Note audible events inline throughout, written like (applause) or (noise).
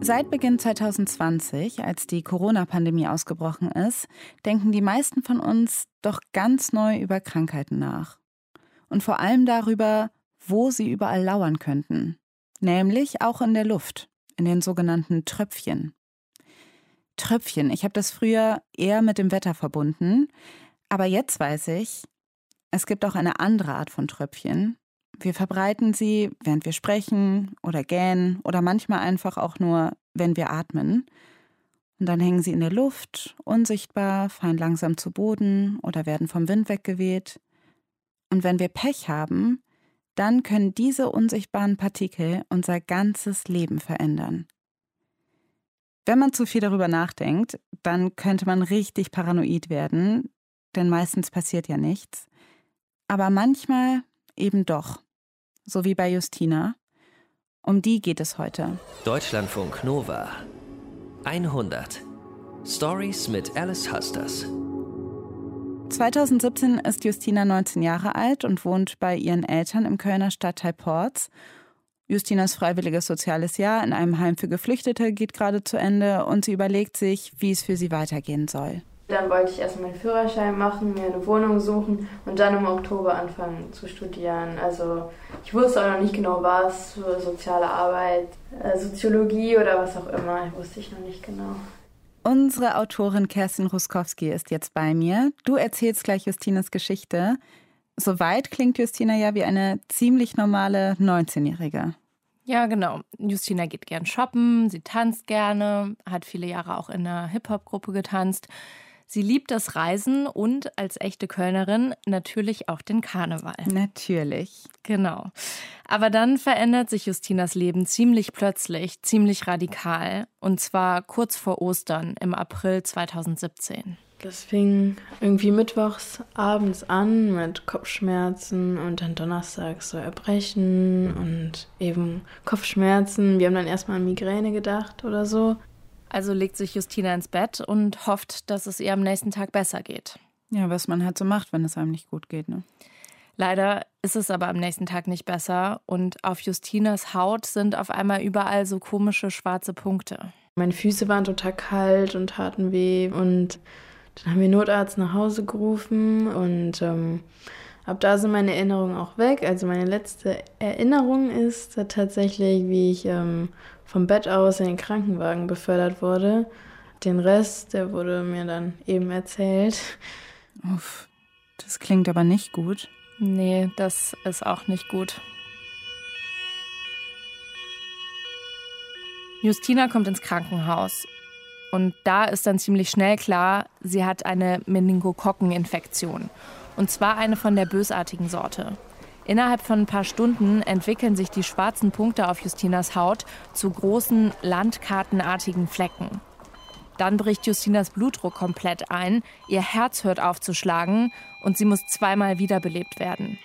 Seit Beginn 2020, als die Corona-Pandemie ausgebrochen ist, denken die meisten von uns doch ganz neu über Krankheiten nach. Und vor allem darüber, wo sie überall lauern könnten. Nämlich auch in der Luft, in den sogenannten Tröpfchen. Tröpfchen, ich habe das früher eher mit dem Wetter verbunden, aber jetzt weiß ich, es gibt auch eine andere Art von Tröpfchen, wir verbreiten sie, während wir sprechen oder gähnen oder manchmal einfach auch nur, wenn wir atmen. Und dann hängen sie in der Luft, unsichtbar, fallen langsam zu Boden oder werden vom Wind weggeweht. Und wenn wir Pech haben, dann können diese unsichtbaren Partikel unser ganzes Leben verändern. Wenn man zu viel darüber nachdenkt, dann könnte man richtig paranoid werden, denn meistens passiert ja nichts. Aber manchmal eben doch so wie bei Justina. Um die geht es heute. Deutschlandfunk Nova 100 Stories mit Alice Husters. 2017 ist Justina 19 Jahre alt und wohnt bei ihren Eltern im Kölner Stadtteil Porz. Justinas freiwilliges soziales Jahr in einem Heim für Geflüchtete geht gerade zu Ende und sie überlegt sich, wie es für sie weitergehen soll. Dann wollte ich erstmal meinen Führerschein machen, mir eine Wohnung suchen und dann im Oktober anfangen zu studieren. Also ich wusste auch noch nicht genau was, soziale Arbeit, äh, Soziologie oder was auch immer, wusste ich noch nicht genau. Unsere Autorin Kerstin Ruskowski ist jetzt bei mir. Du erzählst gleich Justinas Geschichte. Soweit klingt Justina ja wie eine ziemlich normale 19-Jährige. Ja, genau. Justina geht gern shoppen, sie tanzt gerne, hat viele Jahre auch in einer Hip-Hop-Gruppe getanzt. Sie liebt das Reisen und als echte Kölnerin natürlich auch den Karneval. Natürlich. Genau. Aber dann verändert sich Justinas Leben ziemlich plötzlich, ziemlich radikal. Und zwar kurz vor Ostern im April 2017. Das fing irgendwie mittwochs abends an mit Kopfschmerzen und dann donnerstags so Erbrechen und eben Kopfschmerzen. Wir haben dann erstmal an Migräne gedacht oder so. Also legt sich Justina ins Bett und hofft, dass es ihr am nächsten Tag besser geht. Ja, was man halt so macht, wenn es einem nicht gut geht, ne? Leider ist es aber am nächsten Tag nicht besser und auf Justinas Haut sind auf einmal überall so komische schwarze Punkte. Meine Füße waren total kalt und taten weh und dann haben wir Notarzt nach Hause gerufen und ähm, ab da sind meine Erinnerungen auch weg. Also meine letzte Erinnerung ist tatsächlich, wie ich ähm, vom Bett aus in den Krankenwagen befördert wurde. Den Rest, der wurde mir dann eben erzählt. Uff, das klingt aber nicht gut. Nee, das ist auch nicht gut. Justina kommt ins Krankenhaus. Und da ist dann ziemlich schnell klar, sie hat eine Meningokokkeninfektion. Und zwar eine von der bösartigen Sorte. Innerhalb von ein paar Stunden entwickeln sich die schwarzen Punkte auf Justinas Haut zu großen landkartenartigen Flecken. Dann bricht Justinas Blutdruck komplett ein, ihr Herz hört auf zu schlagen und sie muss zweimal wiederbelebt werden.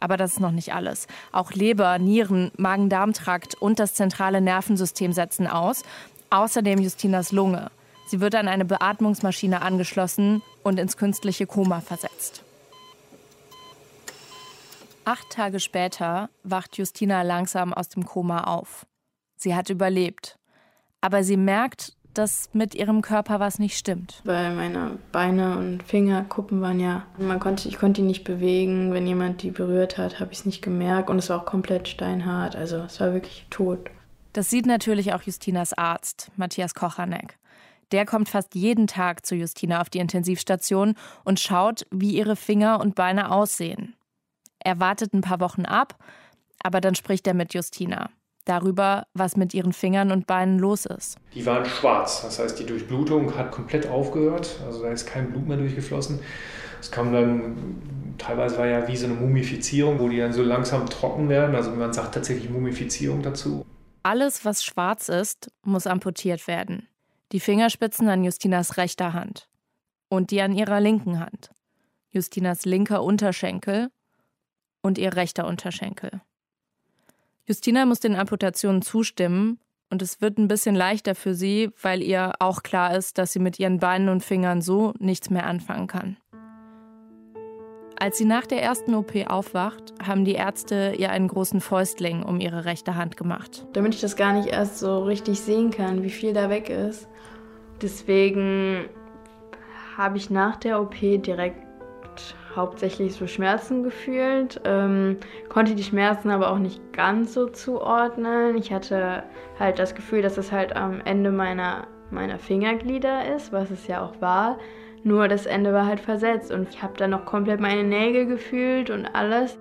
Aber das ist noch nicht alles. Auch Leber, Nieren, Magen-Darm-Trakt und das zentrale Nervensystem setzen aus. Außerdem Justinas Lunge. Sie wird an eine Beatmungsmaschine angeschlossen und ins künstliche Koma versetzt. Acht Tage später wacht Justina langsam aus dem Koma auf. Sie hat überlebt. Aber sie merkt, dass mit ihrem Körper was nicht stimmt. Weil meine Beine und Fingerkuppen waren ja, man konnte, ich konnte die nicht bewegen. Wenn jemand die berührt hat, habe ich es nicht gemerkt. Und es war auch komplett steinhart. Also es war wirklich tot. Das sieht natürlich auch Justinas Arzt, Matthias Kochanek. Der kommt fast jeden Tag zu Justina auf die Intensivstation und schaut, wie ihre Finger und Beine aussehen. Er wartet ein paar Wochen ab, aber dann spricht er mit Justina darüber, was mit ihren Fingern und Beinen los ist. Die waren schwarz, das heißt, die Durchblutung hat komplett aufgehört, also da ist kein Blut mehr durchgeflossen. Es kam dann, teilweise war ja wie so eine Mumifizierung, wo die dann so langsam trocken werden, also man sagt tatsächlich Mumifizierung dazu. Alles, was schwarz ist, muss amputiert werden. Die Fingerspitzen an Justinas rechter Hand und die an ihrer linken Hand. Justinas linker Unterschenkel und ihr rechter Unterschenkel. Justina muss den Amputationen zustimmen und es wird ein bisschen leichter für sie, weil ihr auch klar ist, dass sie mit ihren Beinen und Fingern so nichts mehr anfangen kann. Als sie nach der ersten OP aufwacht, haben die Ärzte ihr einen großen Fäustling um ihre rechte Hand gemacht. Damit ich das gar nicht erst so richtig sehen kann, wie viel da weg ist. Deswegen habe ich nach der OP direkt hauptsächlich so Schmerzen gefühlt, ähm, konnte die Schmerzen aber auch nicht ganz so zuordnen. Ich hatte halt das Gefühl, dass es halt am Ende meiner, meiner Fingerglieder ist, was es ja auch war. Nur das Ende war halt versetzt und ich habe dann noch komplett meine Nägel gefühlt und alles.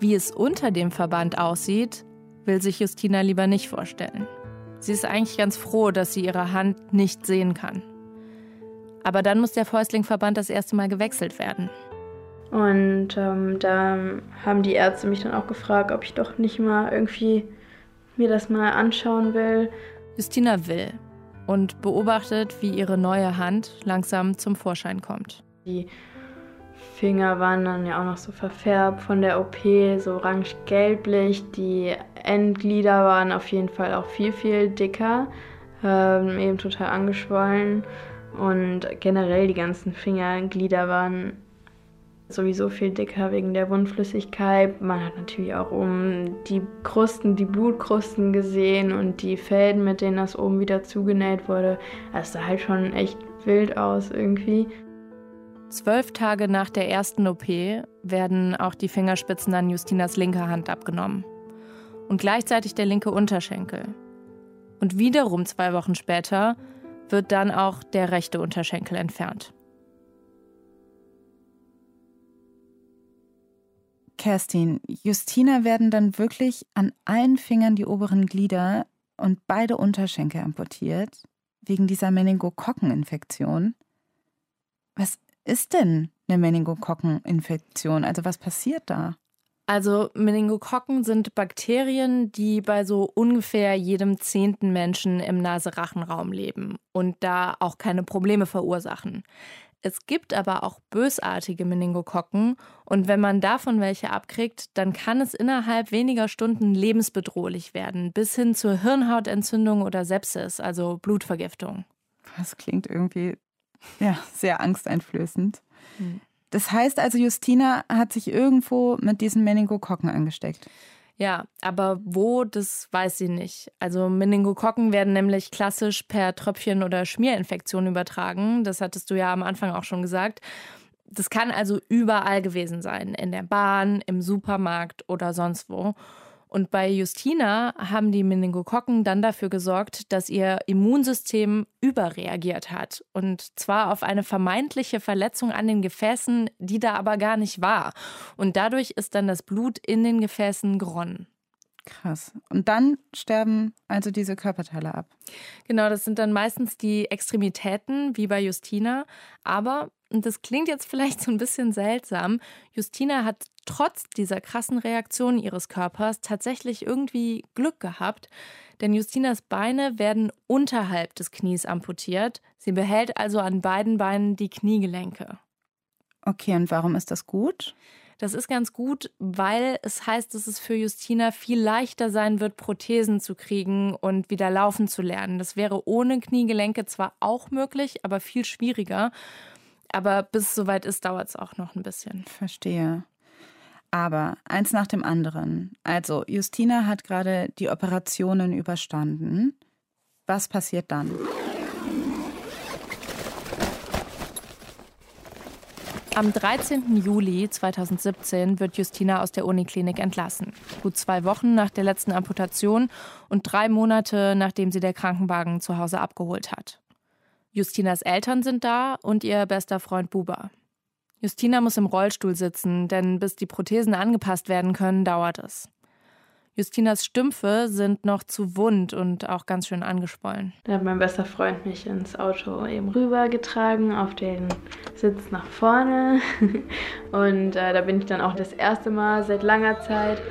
Wie es unter dem Verband aussieht, will sich Justina lieber nicht vorstellen. Sie ist eigentlich ganz froh, dass sie ihre Hand nicht sehen kann. Aber dann muss der Fäustlingverband das erste Mal gewechselt werden. Und ähm, da haben die Ärzte mich dann auch gefragt, ob ich doch nicht mal irgendwie mir das mal anschauen will. Justina will und beobachtet, wie ihre neue Hand langsam zum Vorschein kommt. Die Finger waren dann ja auch noch so verfärbt von der OP, so orange-gelblich. Die Endglieder waren auf jeden Fall auch viel, viel dicker, ähm, eben total angeschwollen. Und generell die ganzen Fingerglieder waren sowieso viel dicker wegen der Wundflüssigkeit. Man hat natürlich auch um die Krusten, die Blutkrusten gesehen und die Fäden, mit denen das oben wieder zugenäht wurde. Es sah halt schon echt wild aus irgendwie. Zwölf Tage nach der ersten OP werden auch die Fingerspitzen an Justinas linker Hand abgenommen. Und gleichzeitig der linke Unterschenkel. Und wiederum zwei Wochen später wird dann auch der rechte Unterschenkel entfernt. Kerstin, Justina werden dann wirklich an allen Fingern die oberen Glieder und beide Unterschenkel amputiert, wegen dieser Meningokokkeninfektion. Was ist denn eine Meningokokkeninfektion? Also was passiert da? Also Meningokokken sind Bakterien, die bei so ungefähr jedem zehnten Menschen im Naserachenraum leben und da auch keine Probleme verursachen. Es gibt aber auch bösartige Meningokokken und wenn man davon welche abkriegt, dann kann es innerhalb weniger Stunden lebensbedrohlich werden, bis hin zur Hirnhautentzündung oder Sepsis, also Blutvergiftung. Das klingt irgendwie ja, sehr angsteinflößend. Hm. Das heißt also, Justina hat sich irgendwo mit diesen Meningokokken angesteckt. Ja, aber wo, das weiß sie nicht. Also Meningokokken werden nämlich klassisch per Tröpfchen oder Schmierinfektion übertragen. Das hattest du ja am Anfang auch schon gesagt. Das kann also überall gewesen sein, in der Bahn, im Supermarkt oder sonst wo. Und bei Justina haben die Meningokokken dann dafür gesorgt, dass ihr Immunsystem überreagiert hat. Und zwar auf eine vermeintliche Verletzung an den Gefäßen, die da aber gar nicht war. Und dadurch ist dann das Blut in den Gefäßen geronnen. Krass. Und dann sterben also diese Körperteile ab. Genau, das sind dann meistens die Extremitäten, wie bei Justina. Aber und das klingt jetzt vielleicht so ein bisschen seltsam, Justina hat trotz dieser krassen Reaktion ihres Körpers tatsächlich irgendwie Glück gehabt, denn Justinas Beine werden unterhalb des Knies amputiert. Sie behält also an beiden Beinen die Kniegelenke. Okay, und warum ist das gut? Das ist ganz gut, weil es heißt, dass es für Justina viel leichter sein wird, Prothesen zu kriegen und wieder laufen zu lernen. Das wäre ohne Kniegelenke zwar auch möglich, aber viel schwieriger. Aber bis es soweit ist, dauert es auch noch ein bisschen. Verstehe. Aber eins nach dem anderen. Also, Justina hat gerade die Operationen überstanden. Was passiert dann? Am 13. Juli 2017 wird Justina aus der Uniklinik entlassen. Gut zwei Wochen nach der letzten Amputation und drei Monate nachdem sie der Krankenwagen zu Hause abgeholt hat. Justinas Eltern sind da und ihr bester Freund Buba. Justina muss im Rollstuhl sitzen, denn bis die Prothesen angepasst werden können, dauert es. Justinas Stümpfe sind noch zu wund und auch ganz schön angeschwollen. Da hat mein bester Freund mich ins Auto eben rübergetragen, auf den Sitz nach vorne. (laughs) Und äh, da bin ich dann auch das erste Mal seit langer Zeit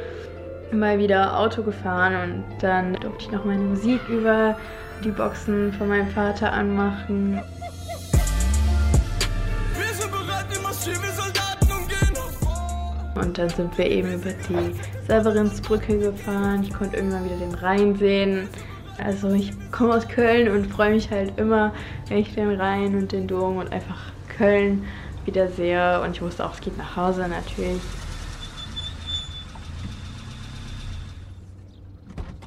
mal wieder Auto gefahren und dann durfte ich noch meine Musik über die Boxen von meinem Vater anmachen. Und dann sind wir eben über die Severinsbrücke gefahren. Ich konnte irgendwann wieder den Rhein sehen. Also ich komme aus Köln und freue mich halt immer, wenn ich den Rhein und den Dom und einfach Köln wieder sehr und ich wusste auch, es geht nach Hause natürlich.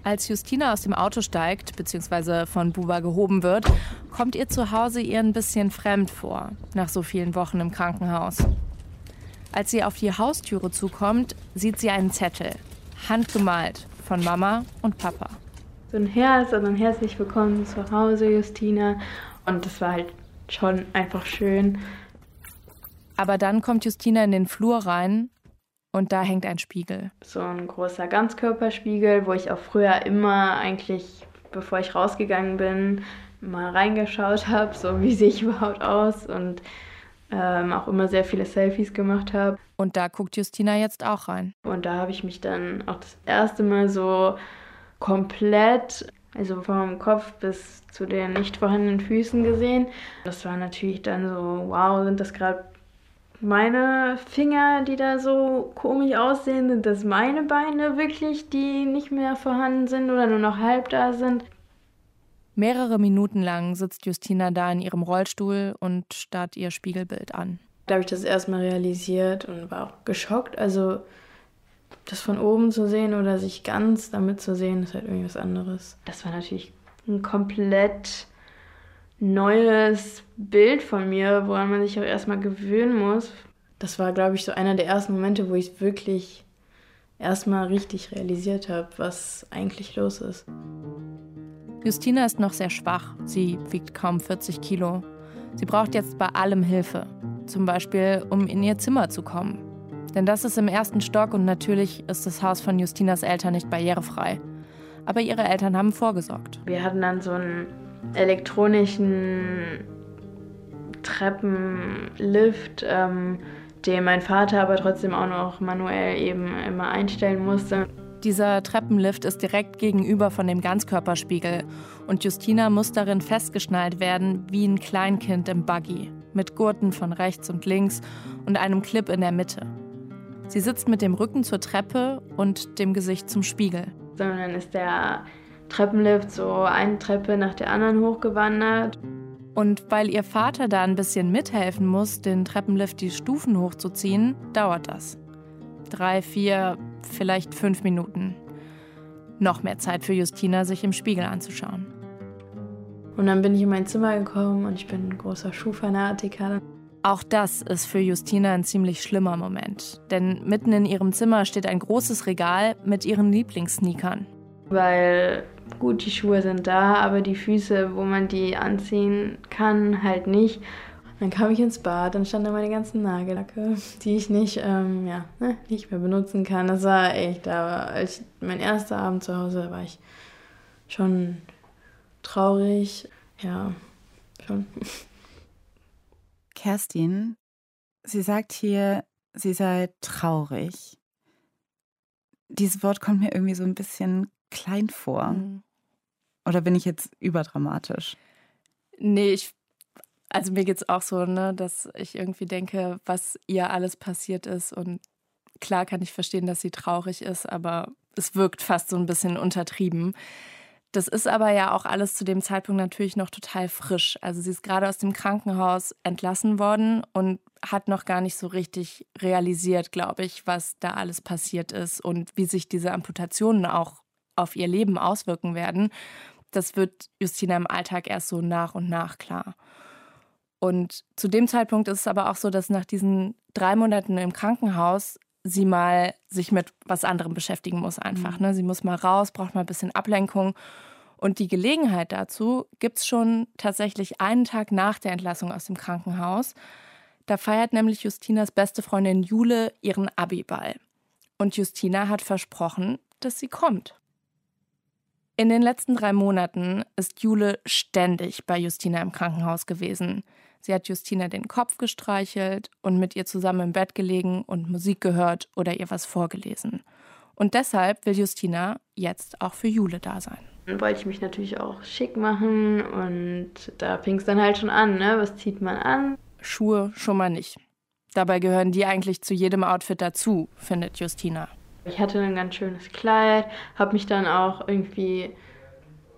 Als Justina aus dem Auto steigt, bzw. von Buba gehoben wird, kommt ihr zu Hause ihr ein bisschen fremd vor, nach so vielen Wochen im Krankenhaus. Als sie auf die Haustüre zukommt, sieht sie einen Zettel, handgemalt, von Mama und Papa. So ein Herz und ein herzlich willkommen zu Hause, Justina. Und das war halt schon einfach schön. Aber dann kommt Justina in den Flur rein und da hängt ein Spiegel. So ein großer Ganzkörperspiegel, wo ich auch früher immer eigentlich, bevor ich rausgegangen bin, mal reingeschaut (laughs) habe, so wie sehe ich überhaupt aus und ähm, auch immer sehr viele Selfies gemacht habe. Und da guckt Justina jetzt auch rein. Und da habe ich mich dann auch das erste Mal so komplett, also vom Kopf bis zu den nicht vorhandenen Füßen gesehen. Das war natürlich dann so, wow, sind das gerade meine Finger, die da so komisch aussehen? Sind das meine Beine wirklich, die nicht mehr vorhanden sind oder nur noch halb da sind? Mehrere Minuten lang sitzt Justina da in ihrem Rollstuhl und starrt ihr Spiegelbild an. Da habe ich das erstmal realisiert und war auch geschockt. Also das von oben zu sehen oder sich ganz damit zu sehen, ist halt irgendwie was anderes. Das war natürlich ein komplett neues Bild von mir, woran man sich auch erstmal gewöhnen muss. Das war, glaube ich, so einer der ersten Momente, wo ich es wirklich erstmal richtig realisiert habe, was eigentlich los ist. Justina ist noch sehr schwach. Sie wiegt kaum 40 Kilo. Sie braucht jetzt bei allem Hilfe. Zum Beispiel, um in ihr Zimmer zu kommen. Denn das ist im ersten Stock und natürlich ist das Haus von Justinas Eltern nicht barrierefrei. Aber ihre Eltern haben vorgesorgt. Wir hatten dann so einen elektronischen Treppenlift, ähm, den mein Vater aber trotzdem auch noch manuell eben immer einstellen musste. Dieser Treppenlift ist direkt gegenüber von dem Ganzkörperspiegel und Justina muss darin festgeschnallt werden wie ein Kleinkind im Buggy, mit Gurten von rechts und links und einem Clip in der Mitte. Sie sitzt mit dem Rücken zur Treppe und dem Gesicht zum Spiegel. So, und dann ist der Treppenlift so eine Treppe nach der anderen hochgewandert. Und weil ihr Vater da ein bisschen mithelfen muss, den Treppenlift die Stufen hochzuziehen, dauert das. Drei, vier, vielleicht fünf Minuten. Noch mehr Zeit für Justina, sich im Spiegel anzuschauen. Und dann bin ich in mein Zimmer gekommen und ich bin ein großer Schuhfanatiker. Auch das ist für Justina ein ziemlich schlimmer Moment. Denn mitten in ihrem Zimmer steht ein großes Regal mit ihren Lieblingssneakern. Weil gut, die Schuhe sind da, aber die Füße, wo man die anziehen kann, halt nicht. Dann kam ich ins Bad, dann standen da meine ganzen Nagellacke, die ich nicht, ähm, ja, ne, nicht mehr benutzen kann. Das war echt, da als mein erster Abend zu Hause war ich schon traurig. Ja, schon. Kerstin, sie sagt hier, sie sei traurig. Dieses Wort kommt mir irgendwie so ein bisschen klein vor. Mhm. Oder bin ich jetzt überdramatisch? Nee, ich, also mir geht es auch so, ne, dass ich irgendwie denke, was ihr alles passiert ist. Und klar kann ich verstehen, dass sie traurig ist, aber es wirkt fast so ein bisschen untertrieben. Das ist aber ja auch alles zu dem Zeitpunkt natürlich noch total frisch. Also sie ist gerade aus dem Krankenhaus entlassen worden und hat noch gar nicht so richtig realisiert, glaube ich, was da alles passiert ist und wie sich diese Amputationen auch auf ihr Leben auswirken werden. Das wird Justina im Alltag erst so nach und nach klar. Und zu dem Zeitpunkt ist es aber auch so, dass nach diesen drei Monaten im Krankenhaus sie mal sich mit was anderem beschäftigen muss einfach. Mhm. Ne? Sie muss mal raus, braucht mal ein bisschen Ablenkung. Und die Gelegenheit dazu gibt es schon tatsächlich einen Tag nach der Entlassung aus dem Krankenhaus. Da feiert nämlich Justinas beste Freundin Jule ihren Abiball. Und Justina hat versprochen, dass sie kommt. In den letzten drei Monaten ist Jule ständig bei Justina im Krankenhaus gewesen. Sie hat Justina den Kopf gestreichelt und mit ihr zusammen im Bett gelegen und Musik gehört oder ihr was vorgelesen. Und deshalb will Justina jetzt auch für Jule da sein. Dann wollte ich mich natürlich auch schick machen und da fing es dann halt schon an, ne? Was zieht man an? Schuhe schon mal nicht. Dabei gehören die eigentlich zu jedem Outfit dazu, findet Justina. Ich hatte ein ganz schönes Kleid, habe mich dann auch irgendwie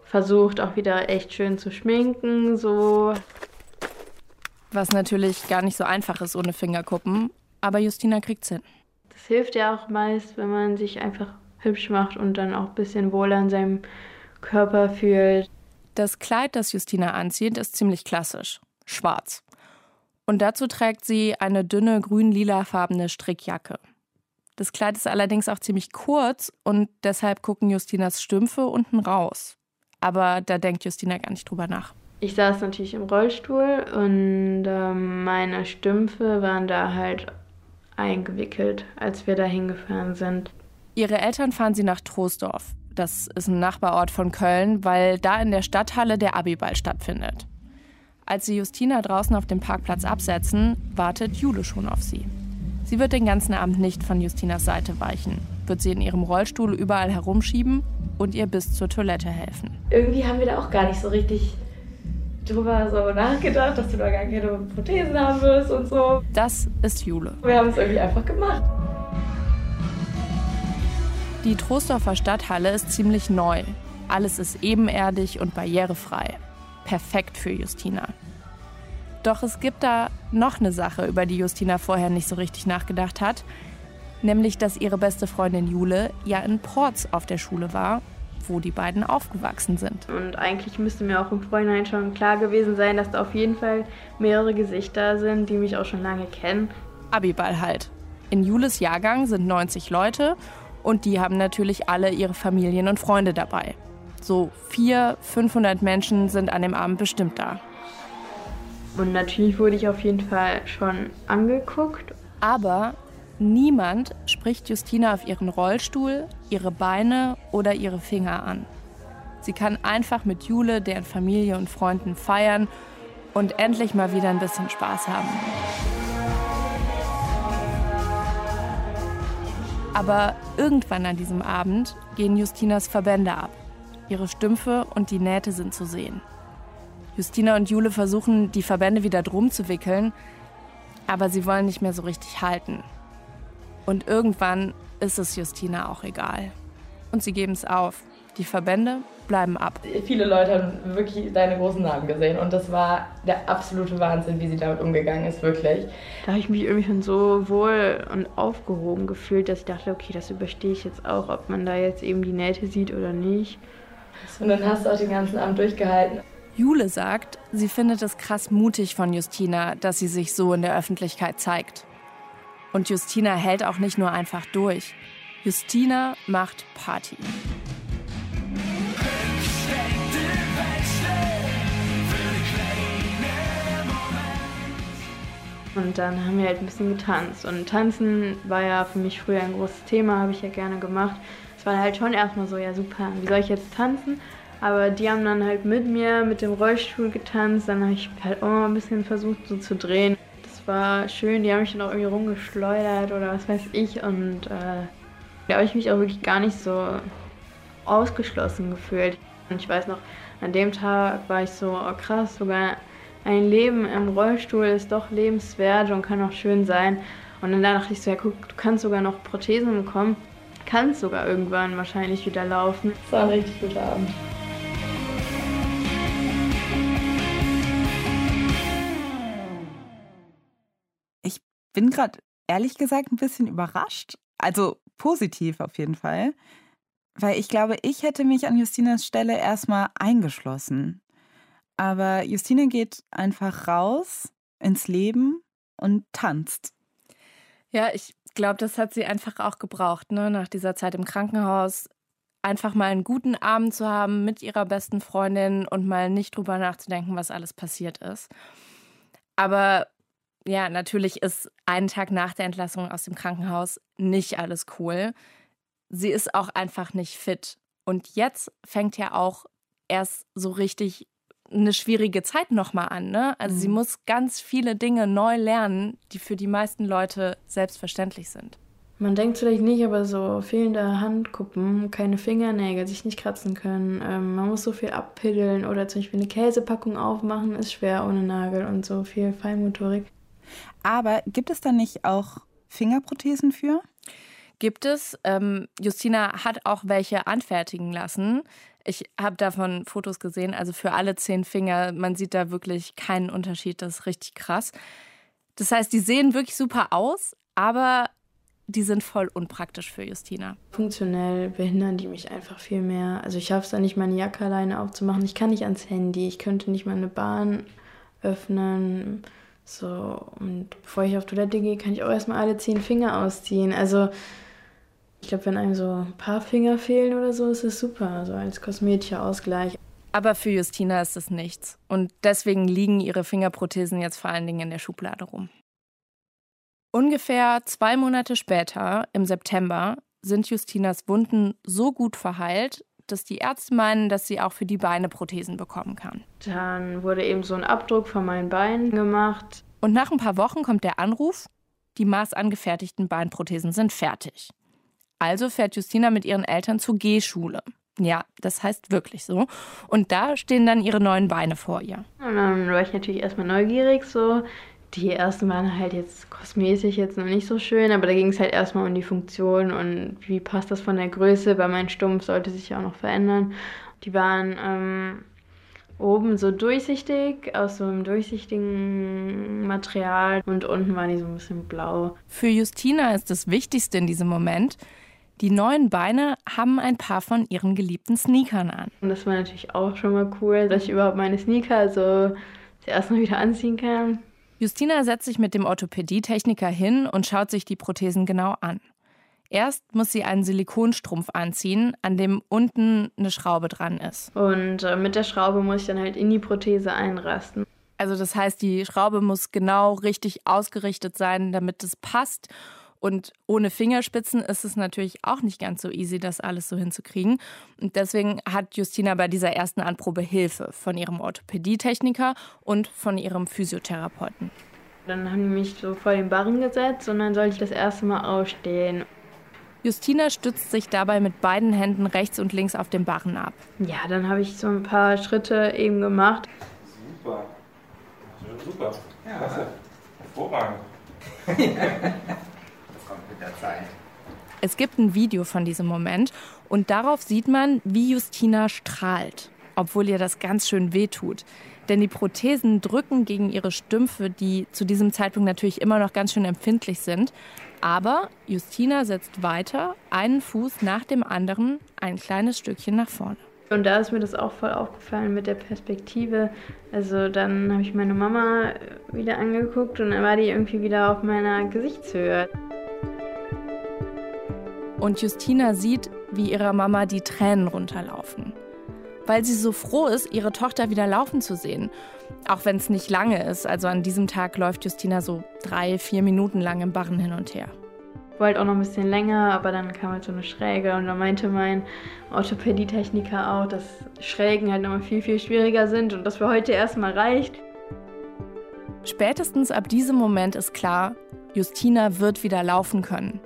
versucht, auch wieder echt schön zu schminken, so Was natürlich gar nicht so einfach ist ohne Fingerkuppen, aber Justina kriegt's hin. Das hilft ja auch meist, wenn man sich einfach hübsch macht und dann auch ein bisschen wohler in seinem Körper fühlt. Das Kleid, das Justina anzieht, ist ziemlich klassisch. Schwarz. Und dazu trägt sie eine dünne grün-lilafarbene Strickjacke. Das Kleid ist allerdings auch ziemlich kurz und deshalb gucken Justinas Stümpfe unten raus. Aber da denkt Justina gar nicht drüber nach. Ich saß natürlich im Rollstuhl und äh, meine Stümpfe waren da halt eingewickelt, als wir da hingefahren sind. Ihre Eltern fahren sie nach Troisdorf. Das ist ein Nachbarort von Köln, weil da in der Stadthalle der Abiball stattfindet. Als sie Justina draußen auf dem Parkplatz absetzen, wartet Jule schon auf sie. Sie wird den ganzen Abend nicht von Justinas Seite weichen, wird sie in ihrem Rollstuhl überall herumschieben und ihr bis zur Toilette helfen. Irgendwie haben wir da auch gar nicht so richtig drüber so nachgedacht, dass du da gar keine Prothesen haben wirst und so. Das ist Jule. Wir haben es irgendwie einfach gemacht. Die Troisdorfer Stadthalle ist ziemlich neu. Alles ist ebenerdig und barrierefrei. Perfekt für Justina. Doch es gibt da noch eine Sache, über die Justina vorher nicht so richtig nachgedacht hat. Nämlich, dass ihre beste Freundin Jule ja in Porz auf der Schule war, wo die beiden aufgewachsen sind. Und eigentlich müsste mir auch im Vorhinein schon klar gewesen sein, dass da auf jeden Fall mehrere Gesichter sind, die mich auch schon lange kennen. Abiball halt. In Jules Jahrgang sind 90 Leute und die haben natürlich alle ihre Familien und Freunde dabei. So 400, 500 Menschen sind an dem Abend bestimmt da. Und natürlich wurde ich auf jeden Fall schon angeguckt. Aber niemand spricht Justina auf ihren Rollstuhl, ihre Beine oder ihre Finger an. Sie kann einfach mit Jule, deren Familie und Freunden feiern und endlich mal wieder ein bisschen Spaß haben. Aber irgendwann an diesem Abend gehen Justinas Verbände ab. Ihre Stümpfe und die Nähte sind zu sehen. Justina und Jule versuchen, die Verbände wieder drum zu wickeln, aber sie wollen nicht mehr so richtig halten. Und irgendwann ist es Justina auch egal. Und sie geben es auf. Die Verbände bleiben ab. Viele Leute haben wirklich deine großen Namen gesehen und das war der absolute Wahnsinn, wie sie damit umgegangen ist, wirklich. Da habe ich mich irgendwie schon so wohl und aufgehoben gefühlt, dass ich dachte, okay, das überstehe ich jetzt auch, ob man da jetzt eben die Nähte sieht oder nicht. Und dann hast du auch den ganzen Abend durchgehalten. Jule sagt, sie findet es krass mutig von Justina, dass sie sich so in der Öffentlichkeit zeigt. Und Justina hält auch nicht nur einfach durch. Justina macht Party. Und dann haben wir halt ein bisschen getanzt. Und tanzen war ja für mich früher ein großes Thema, habe ich ja gerne gemacht. Es war halt schon erstmal so, ja super, wie soll ich jetzt tanzen? Aber die haben dann halt mit mir mit dem Rollstuhl getanzt. Dann habe ich halt auch mal ein bisschen versucht so zu drehen. Das war schön, die haben mich dann auch irgendwie rumgeschleudert oder was weiß ich. Und äh, da habe ich mich auch wirklich gar nicht so ausgeschlossen gefühlt. Und ich weiß noch, an dem Tag war ich so, oh krass, sogar ein Leben im Rollstuhl ist doch lebenswert und kann auch schön sein. Und dann dachte ich so, ja guck, du kannst sogar noch Prothesen bekommen, kannst sogar irgendwann wahrscheinlich wieder laufen. Das war ein richtig guter Abend. Bin gerade ehrlich gesagt ein bisschen überrascht. Also positiv auf jeden Fall. Weil ich glaube, ich hätte mich an Justinas Stelle erstmal eingeschlossen. Aber Justine geht einfach raus ins Leben und tanzt. Ja, ich glaube, das hat sie einfach auch gebraucht, ne? nach dieser Zeit im Krankenhaus. Einfach mal einen guten Abend zu haben mit ihrer besten Freundin und mal nicht drüber nachzudenken, was alles passiert ist. Aber ja, natürlich ist einen Tag nach der Entlassung aus dem Krankenhaus nicht alles cool. Sie ist auch einfach nicht fit. Und jetzt fängt ja auch erst so richtig eine schwierige Zeit nochmal an. Ne? Also mhm. sie muss ganz viele Dinge neu lernen, die für die meisten Leute selbstverständlich sind. Man denkt vielleicht nicht, aber so fehlende Handkuppen, keine Fingernägel, sich nicht kratzen können, ähm, man muss so viel abpiddeln oder zum Beispiel eine Käsepackung aufmachen, ist schwer ohne Nagel und so viel Feinmotorik. Aber gibt es da nicht auch Fingerprothesen für? Gibt es. Ähm, Justina hat auch welche anfertigen lassen. Ich habe davon Fotos gesehen, also für alle zehn Finger. Man sieht da wirklich keinen Unterschied. Das ist richtig krass. Das heißt, die sehen wirklich super aus, aber die sind voll unpraktisch für Justina. Funktionell behindern die mich einfach viel mehr. Also ich schaffe es da nicht, meine Jacke alleine aufzumachen. Ich kann nicht ans Handy. Ich könnte nicht meine Bahn öffnen. So, und bevor ich auf Toilette gehe, kann ich auch erstmal alle zehn Finger ausziehen. Also ich glaube, wenn einem so ein paar Finger fehlen oder so, ist es super, so als kosmetischer Ausgleich. Aber für Justina ist es nichts. Und deswegen liegen ihre Fingerprothesen jetzt vor allen Dingen in der Schublade rum. Ungefähr zwei Monate später, im September, sind Justinas Wunden so gut verheilt, dass die Ärzte meinen, dass sie auch für die Beine Prothesen bekommen kann. Dann wurde eben so ein Abdruck von meinen Beinen gemacht. Und nach ein paar Wochen kommt der Anruf, die maßangefertigten Beinprothesen sind fertig. Also fährt Justina mit ihren Eltern zur G-Schule. Ja, das heißt wirklich so. Und da stehen dann ihre neuen Beine vor ihr. Und dann war ich natürlich erstmal neugierig, so die ersten waren halt jetzt kosmetisch jetzt noch nicht so schön, aber da ging es halt erstmal um die Funktion und wie passt das von der Größe. Bei meinem Stumpf sollte sich ja auch noch verändern. Die waren ähm, oben so durchsichtig, aus so einem durchsichtigen Material und unten waren die so ein bisschen blau. Für Justina ist das Wichtigste in diesem Moment, die neuen Beine haben ein paar von ihren geliebten Sneakern an. Und das war natürlich auch schon mal cool, dass ich überhaupt meine Sneaker so zuerst mal wieder anziehen kann. Justina setzt sich mit dem Orthopädietechniker hin und schaut sich die Prothesen genau an. Erst muss sie einen Silikonstrumpf anziehen, an dem unten eine Schraube dran ist. Und äh, mit der Schraube muss ich dann halt in die Prothese einrasten. Also das heißt, die Schraube muss genau richtig ausgerichtet sein, damit es passt. Und ohne Fingerspitzen ist es natürlich auch nicht ganz so easy, das alles so hinzukriegen. Und deswegen hat Justina bei dieser ersten Anprobe Hilfe von ihrem Orthopädietechniker und von ihrem Physiotherapeuten. Dann haben die mich so vor den Barren gesetzt und dann sollte ich das erste Mal aufstehen. Justina stützt sich dabei mit beiden Händen rechts und links auf dem Barren ab. Ja, dann habe ich so ein paar Schritte eben gemacht. Super. Super. Ja, Klasse. Hervorragend. (laughs) der Zeit. Es gibt ein Video von diesem Moment und darauf sieht man, wie Justina strahlt, obwohl ihr das ganz schön wehtut. Denn die Prothesen drücken gegen ihre Stümpfe, die zu diesem Zeitpunkt natürlich immer noch ganz schön empfindlich sind. Aber Justina setzt weiter, einen Fuß nach dem anderen, ein kleines Stückchen nach vorne. Und da ist mir das auch voll aufgefallen mit der Perspektive. Also dann habe ich meine Mama wieder angeguckt und dann war die irgendwie wieder auf meiner Gesichtshöhe. Und Justina sieht, wie ihrer Mama die Tränen runterlaufen. Weil sie so froh ist, ihre Tochter wieder laufen zu sehen. Auch wenn es nicht lange ist. Also an diesem Tag läuft Justina so drei, vier Minuten lang im Barren hin und her. Wollte auch noch ein bisschen länger, aber dann kam halt so eine Schräge und da meinte mein Orthopädietechniker auch, dass Schrägen halt nochmal viel, viel schwieriger sind und das für heute erstmal reicht. Spätestens ab diesem Moment ist klar, Justina wird wieder laufen können.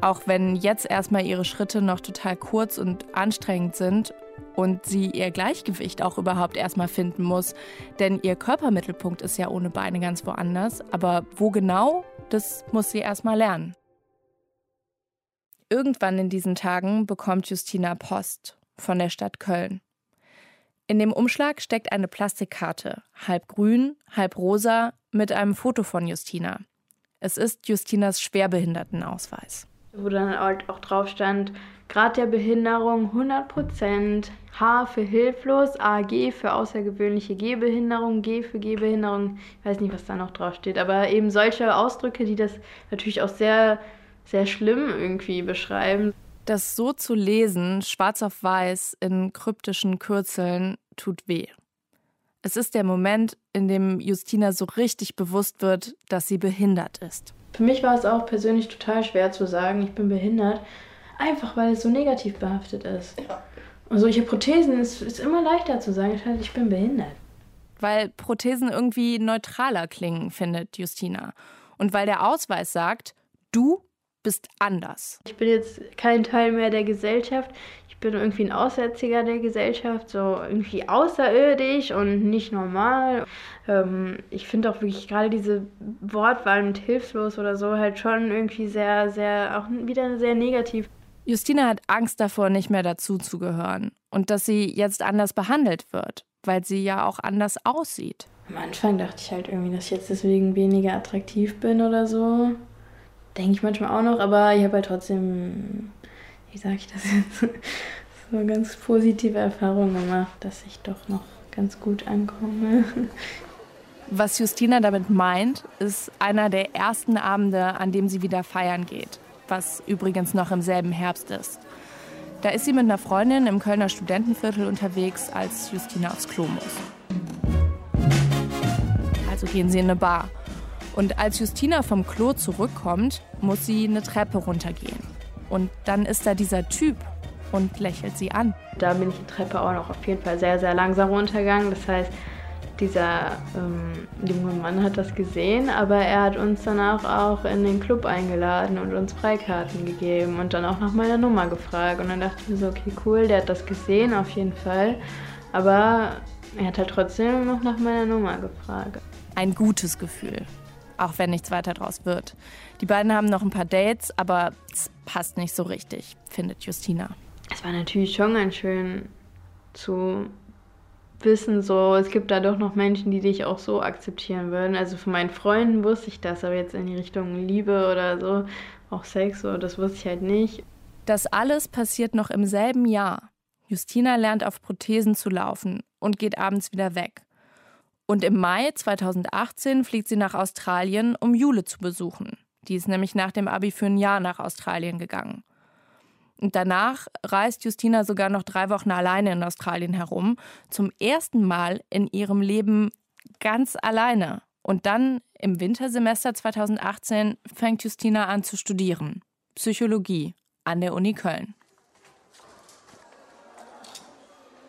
Auch wenn jetzt erstmal ihre Schritte noch total kurz und anstrengend sind und sie ihr Gleichgewicht auch überhaupt erstmal finden muss. Denn ihr Körpermittelpunkt ist ja ohne Beine ganz woanders. Aber wo genau, das muss sie erstmal lernen. Irgendwann in diesen Tagen bekommt Justina Post von der Stadt Köln. In dem Umschlag steckt eine Plastikkarte, halb grün, halb rosa, mit einem Foto von Justina. Es ist Justinas Schwerbehindertenausweis wo dann halt auch drauf stand, Grad der Behinderung 100%, H für hilflos, AG für außergewöhnliche Gehbehinderung, G für Gehbehinderung, ich weiß nicht, was da noch drauf steht, aber eben solche Ausdrücke, die das natürlich auch sehr, sehr schlimm irgendwie beschreiben. Das so zu lesen, schwarz auf weiß, in kryptischen Kürzeln, tut weh. Es ist der Moment, in dem Justina so richtig bewusst wird, dass sie behindert ist. Für mich war es auch persönlich total schwer zu sagen, ich bin behindert, einfach weil es so negativ behaftet ist. Und solche Prothesen ist, ist immer leichter zu sagen, ich bin behindert. Weil Prothesen irgendwie neutraler klingen, findet Justina. Und weil der Ausweis sagt, du bist anders. Ich bin jetzt kein Teil mehr der Gesellschaft. Ich bin irgendwie ein Aussätziger der Gesellschaft, so irgendwie außerirdisch und nicht normal. Ähm, ich finde auch wirklich gerade diese Wortwahl mit hilflos oder so halt schon irgendwie sehr, sehr, auch wieder sehr negativ. Justina hat Angst davor, nicht mehr dazuzugehören und dass sie jetzt anders behandelt wird, weil sie ja auch anders aussieht. Am Anfang dachte ich halt irgendwie, dass ich jetzt deswegen weniger attraktiv bin oder so. Denke ich manchmal auch noch, aber ich habe halt trotzdem, wie sage ich das jetzt, (laughs) so ganz positive Erfahrungen gemacht, dass ich doch noch ganz gut ankomme. Was Justina damit meint, ist einer der ersten Abende, an dem sie wieder feiern geht, was übrigens noch im selben Herbst ist. Da ist sie mit einer Freundin im Kölner Studentenviertel unterwegs, als Justina aufs Klo muss. Also gehen sie in eine Bar. Und als Justina vom Klo zurückkommt, muss sie eine Treppe runtergehen. Und dann ist da dieser Typ und lächelt sie an. Da bin ich die Treppe auch noch auf jeden Fall sehr, sehr langsam runtergegangen. Das heißt, dieser ähm, junge Mann hat das gesehen, aber er hat uns danach auch in den Club eingeladen und uns Freikarten gegeben und dann auch nach meiner Nummer gefragt. Und dann dachte ich mir so, okay, cool, der hat das gesehen auf jeden Fall, aber er hat halt trotzdem noch nach meiner Nummer gefragt. Ein gutes Gefühl, auch wenn nichts weiter draus wird. Die beiden haben noch ein paar Dates, aber es passt nicht so richtig, findet Justina. Es war natürlich schon ganz schön zu wissen, so, es gibt da doch noch Menschen, die dich auch so akzeptieren würden. Also von meinen Freunden wusste ich das, aber jetzt in die Richtung Liebe oder so, auch Sex, so, das wusste ich halt nicht. Das alles passiert noch im selben Jahr. Justina lernt auf Prothesen zu laufen und geht abends wieder weg. Und im Mai 2018 fliegt sie nach Australien, um Jule zu besuchen. Die ist nämlich nach dem Abi für ein Jahr nach Australien gegangen. Und danach reist Justina sogar noch drei Wochen alleine in Australien herum. Zum ersten Mal in ihrem Leben ganz alleine. Und dann im Wintersemester 2018 fängt Justina an zu studieren. Psychologie an der Uni Köln.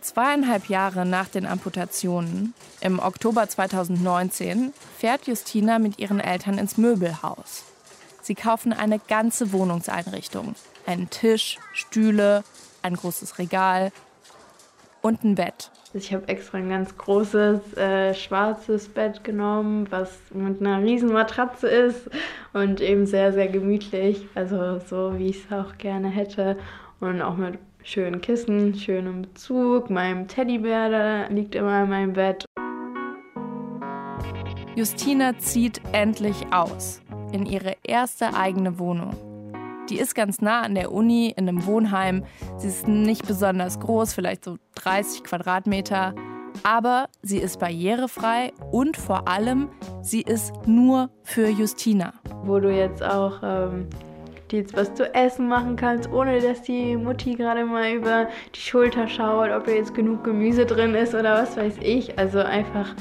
Zweieinhalb Jahre nach den Amputationen, im Oktober 2019, fährt Justina mit ihren Eltern ins Möbelhaus. Sie kaufen eine ganze Wohnungseinrichtung einen Tisch, Stühle, ein großes Regal und ein Bett. Ich habe extra ein ganz großes äh, schwarzes Bett genommen, was mit einer riesen Matratze ist und eben sehr, sehr gemütlich. Also so, wie ich es auch gerne hätte. Und auch mit schönen Kissen, schönem Bezug. Meinem Teddybär, der liegt immer in meinem Bett. Justina zieht endlich aus in ihre erste eigene Wohnung. Die ist ganz nah an der Uni in einem Wohnheim. Sie ist nicht besonders groß, vielleicht so 30 Quadratmeter. Aber sie ist barrierefrei und vor allem, sie ist nur für Justina. Wo du jetzt auch ähm, jetzt was zu essen machen kannst, ohne dass die Mutti gerade mal über die Schulter schaut, ob da jetzt genug Gemüse drin ist oder was weiß ich. Also einfach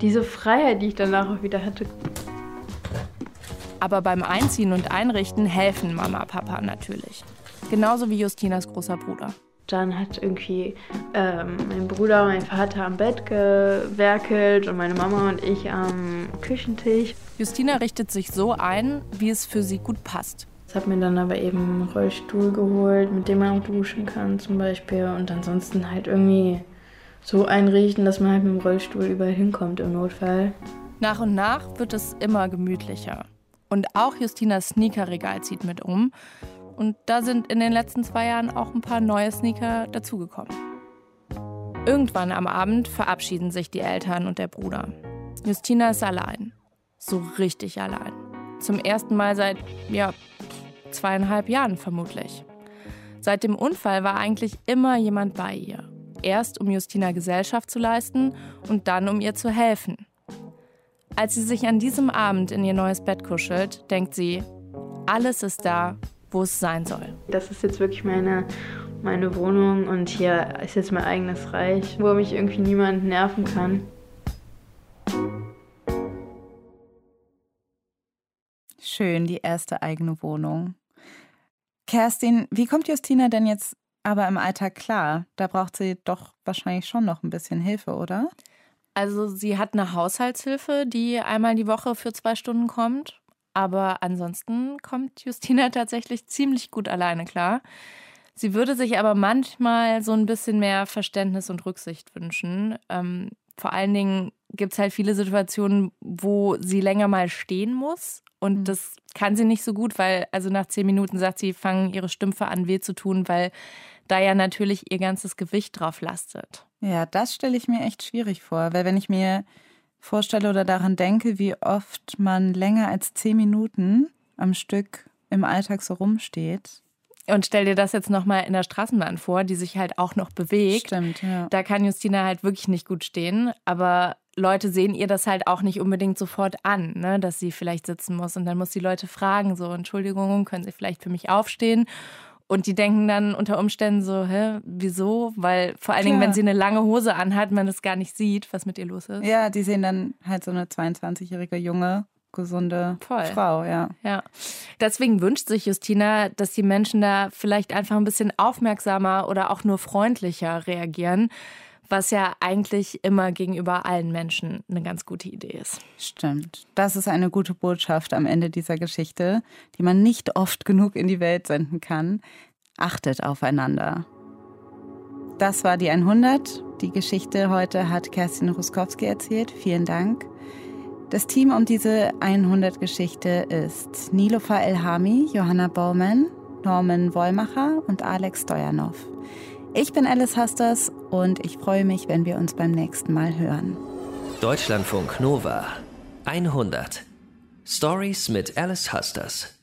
diese Freiheit, die ich danach auch wieder hatte. Aber beim Einziehen und Einrichten helfen Mama, Papa natürlich. Genauso wie Justinas großer Bruder. Dann hat irgendwie ähm, mein Bruder und mein Vater am Bett gewerkelt und meine Mama und ich am Küchentisch. Justina richtet sich so ein, wie es für sie gut passt. Habe mir dann aber eben einen Rollstuhl geholt, mit dem man auch duschen kann zum Beispiel. Und ansonsten halt irgendwie so einrichten, dass man halt mit dem Rollstuhl überall hinkommt im Notfall. Nach und nach wird es immer gemütlicher. Und auch Justinas Sneakerregal zieht mit um. Und da sind in den letzten zwei Jahren auch ein paar neue Sneaker dazugekommen. Irgendwann am Abend verabschieden sich die Eltern und der Bruder. Justina ist allein. So richtig allein. Zum ersten Mal seit, ja, zweieinhalb Jahren vermutlich. Seit dem Unfall war eigentlich immer jemand bei ihr. Erst um Justina Gesellschaft zu leisten und dann um ihr zu helfen. Als sie sich an diesem Abend in ihr neues Bett kuschelt, denkt sie, alles ist da, wo es sein soll. Das ist jetzt wirklich meine, meine Wohnung und hier ist jetzt mein eigenes Reich, wo mich irgendwie niemand nerven kann. Schön, die erste eigene Wohnung. Kerstin, wie kommt Justina denn jetzt aber im Alltag klar? Da braucht sie doch wahrscheinlich schon noch ein bisschen Hilfe, oder? Also sie hat eine Haushaltshilfe, die einmal die Woche für zwei Stunden kommt. Aber ansonsten kommt Justina (laughs) tatsächlich ziemlich gut alleine klar. Sie würde sich aber manchmal so ein bisschen mehr Verständnis und Rücksicht wünschen. Ähm, vor allen Dingen gibt es halt viele Situationen, wo sie länger mal stehen muss. Und mhm. das kann sie nicht so gut, weil, also nach zehn Minuten sagt sie, fangen ihre Stümpfe an weh zu tun, weil da ja natürlich ihr ganzes Gewicht drauf lastet. Ja, das stelle ich mir echt schwierig vor, weil wenn ich mir vorstelle oder daran denke, wie oft man länger als zehn Minuten am Stück im Alltag so rumsteht. Und stell dir das jetzt nochmal in der Straßenbahn vor, die sich halt auch noch bewegt. Stimmt, ja. Da kann Justina halt wirklich nicht gut stehen. Aber Leute sehen ihr das halt auch nicht unbedingt sofort an, ne, dass sie vielleicht sitzen muss. Und dann muss die Leute fragen, so, Entschuldigung, können Sie vielleicht für mich aufstehen? Und die denken dann unter Umständen so, hä, wieso? Weil vor allen. Dingen, wenn sie eine lange Hose anhat, man das gar nicht sieht, was mit ihr los ist. Ja, die sehen dann halt so eine 22-jährige junge, gesunde Voll. Frau, ja. Ja. Deswegen wünscht sich Justina, dass die Menschen da vielleicht einfach ein bisschen aufmerksamer oder auch nur freundlicher reagieren was ja eigentlich immer gegenüber allen Menschen eine ganz gute Idee ist. Stimmt. Das ist eine gute Botschaft am Ende dieser Geschichte, die man nicht oft genug in die Welt senden kann. Achtet aufeinander. Das war die 100. Die Geschichte heute hat Kerstin Ruskowski erzählt. Vielen Dank. Das Team um diese 100-Geschichte ist Nilofa Elhami, Johanna Baumann, Norman Wollmacher und Alex Stojanov. Ich bin Alice Hasters und ich freue mich, wenn wir uns beim nächsten Mal hören. Deutschlandfunk Nova 100 Stories mit Alice Hasters.